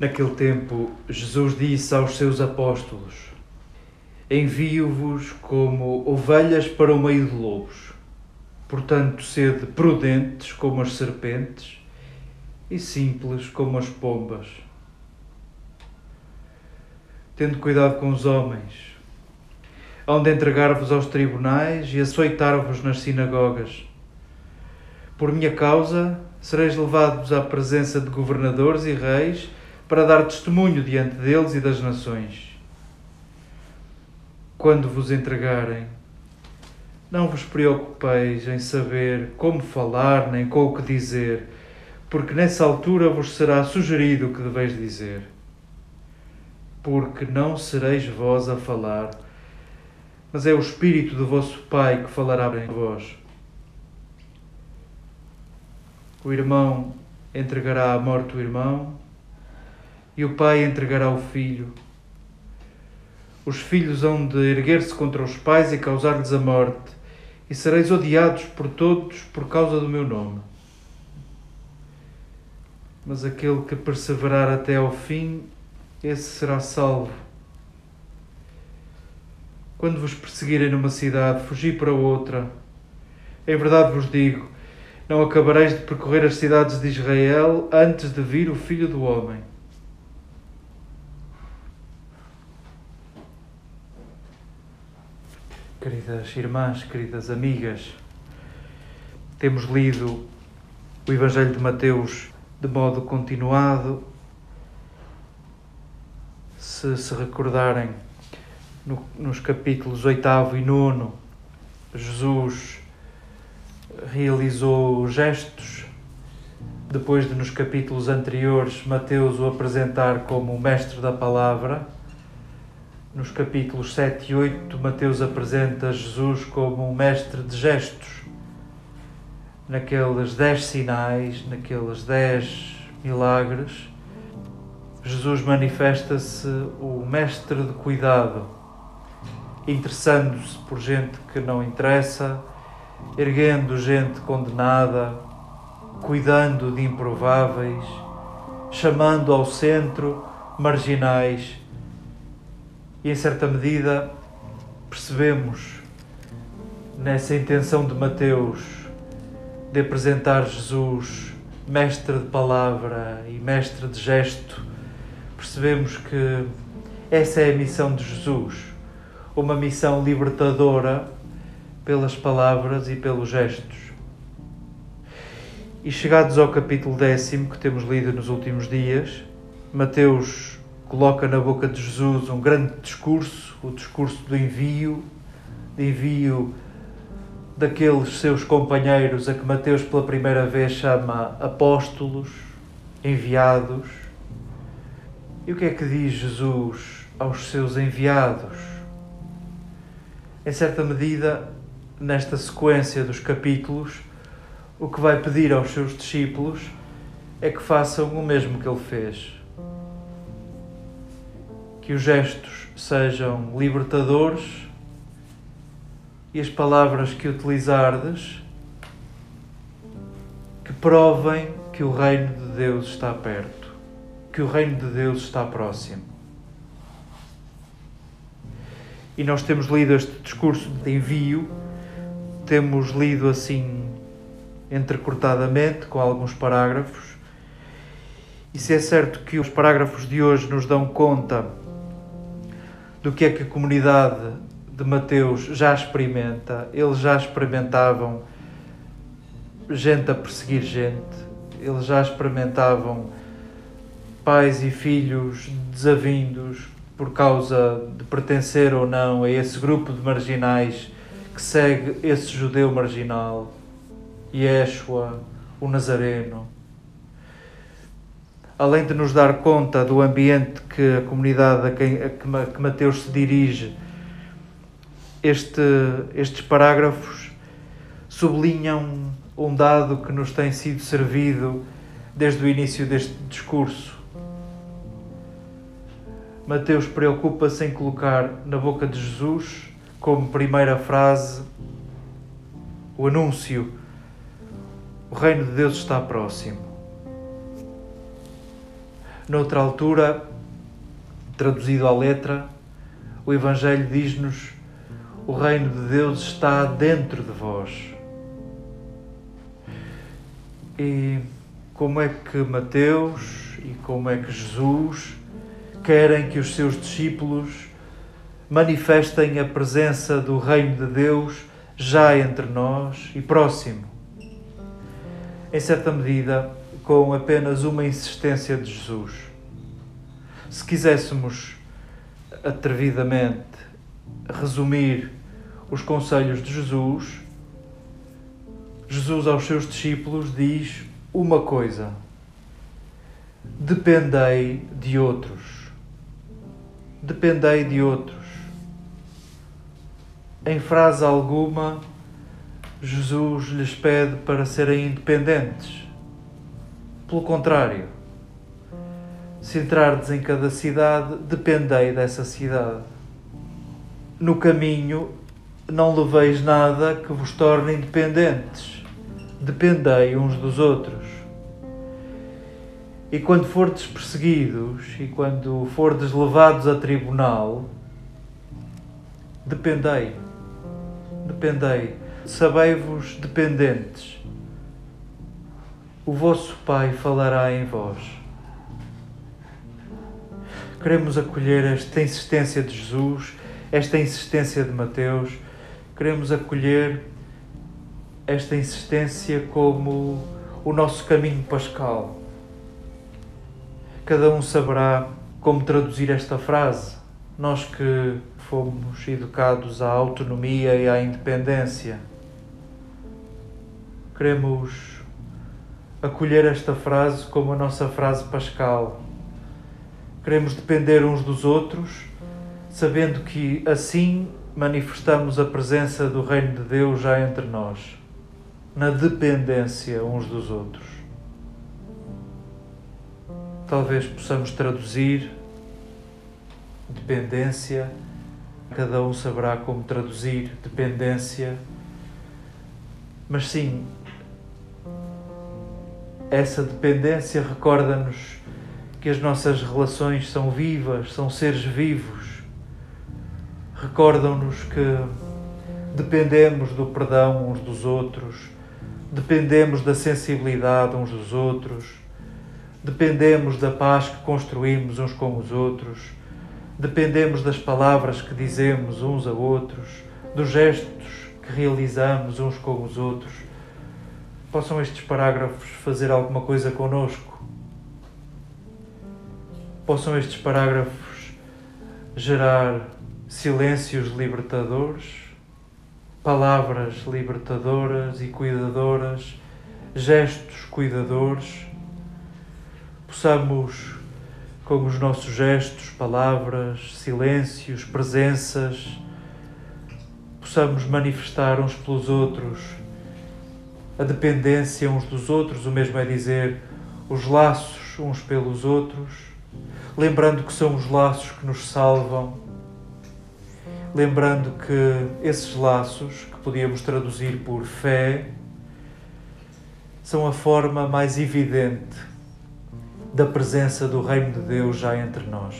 Naquele tempo, Jesus disse aos seus apóstolos: Envio-vos como ovelhas para o meio de lobos. Portanto, sede prudentes como as serpentes e simples como as pombas. Tendo cuidado com os homens, hão de entregar-vos aos tribunais e açoitar-vos nas sinagogas. Por minha causa, sereis levados à presença de governadores e reis para dar testemunho diante deles e das nações. Quando vos entregarem, não vos preocupeis em saber como falar nem com o que dizer, porque nessa altura vos será sugerido o que deveis dizer. Porque não sereis vós a falar, mas é o Espírito do vosso Pai que falará em vós. O irmão entregará à morte o irmão, e o pai entregará o filho. Os filhos hão de erguer-se contra os pais e causar-lhes a morte, e sereis odiados por todos por causa do meu nome. Mas aquele que perseverar até ao fim, esse será salvo. Quando vos perseguirem numa cidade, fugi para outra. Em verdade vos digo, não acabareis de percorrer as cidades de Israel antes de vir o Filho do Homem. Queridas irmãs, queridas amigas, temos lido o Evangelho de Mateus de modo continuado. Se se recordarem, no, nos capítulos 8 e 9, Jesus realizou gestos. Depois de, nos capítulos anteriores, Mateus o apresentar como o mestre da palavra nos capítulos 7 e 8, Mateus apresenta Jesus como um mestre de gestos. Naqueles dez sinais, naqueles dez milagres, Jesus manifesta-se o mestre de cuidado, interessando-se por gente que não interessa, erguendo gente condenada, cuidando de improváveis, chamando ao centro marginais e em certa medida percebemos nessa intenção de Mateus de apresentar Jesus mestre de palavra e mestre de gesto, percebemos que essa é a missão de Jesus, uma missão libertadora pelas palavras e pelos gestos. E chegados ao capítulo décimo que temos lido nos últimos dias, Mateus coloca na boca de Jesus um grande discurso, o discurso do envio, de envio daqueles seus companheiros a que Mateus pela primeira vez chama apóstolos, enviados. E o que é que diz Jesus aos seus enviados? Em certa medida, nesta sequência dos capítulos, o que vai pedir aos seus discípulos é que façam o mesmo que ele fez que os gestos sejam libertadores e as palavras que utilizardes que provem que o reino de Deus está perto, que o reino de Deus está próximo. E nós temos lido este discurso de envio, temos lido assim entrecortadamente, com alguns parágrafos, e se é certo que os parágrafos de hoje nos dão conta do que é que a comunidade de Mateus já experimenta. Eles já experimentavam gente a perseguir gente, eles já experimentavam pais e filhos desavindos por causa de pertencer ou não a esse grupo de marginais que segue esse judeu marginal, Yeshua, o Nazareno além de nos dar conta do ambiente que a comunidade a, quem, a que Mateus se dirige, este, estes parágrafos sublinham um dado que nos tem sido servido desde o início deste discurso. Mateus preocupa-se em colocar na boca de Jesus, como primeira frase, o anúncio: o reino de Deus está próximo. Noutra altura, traduzido à letra, o Evangelho diz-nos: o reino de Deus está dentro de vós. E como é que Mateus e como é que Jesus querem que os seus discípulos manifestem a presença do reino de Deus já entre nós e próximo? Em certa medida, com apenas uma insistência de Jesus. Se quiséssemos atrevidamente resumir os conselhos de Jesus, Jesus aos seus discípulos diz uma coisa: dependei de outros. Dependei de outros. Em frase alguma, Jesus lhes pede para serem independentes. Pelo contrário, se entrardes em cada cidade, dependei dessa cidade. No caminho, não leveis nada que vos torne independentes dependei uns dos outros. E quando fordes perseguidos e quando fordes levados a tribunal, dependei, dependei, sabei-vos dependentes. O vosso Pai falará em vós. Queremos acolher esta insistência de Jesus, esta insistência de Mateus, queremos acolher esta insistência como o nosso caminho pascal. Cada um saberá como traduzir esta frase. Nós que fomos educados à autonomia e à independência, queremos acolher esta frase como a nossa frase pascal. Queremos depender uns dos outros, sabendo que assim manifestamos a presença do Reino de Deus já entre nós na dependência uns dos outros. Talvez possamos traduzir dependência, cada um saberá como traduzir dependência, mas sim, essa dependência recorda-nos que as nossas relações são vivas, são seres vivos. Recordam-nos que dependemos do perdão uns dos outros dependemos da sensibilidade uns dos outros, dependemos da paz que construímos uns com os outros, dependemos das palavras que dizemos uns a outros, dos gestos que realizamos uns com os outros. Possam estes parágrafos fazer alguma coisa conosco? Possam estes parágrafos gerar silêncios libertadores? palavras libertadoras e cuidadoras, gestos cuidadores, possamos, com os nossos gestos, palavras, silêncios, presenças, possamos manifestar uns pelos outros a dependência uns dos outros, o mesmo é dizer os laços uns pelos outros, lembrando que são os laços que nos salvam lembrando que esses laços, que podíamos traduzir por fé, são a forma mais evidente da presença do Reino de Deus já entre nós.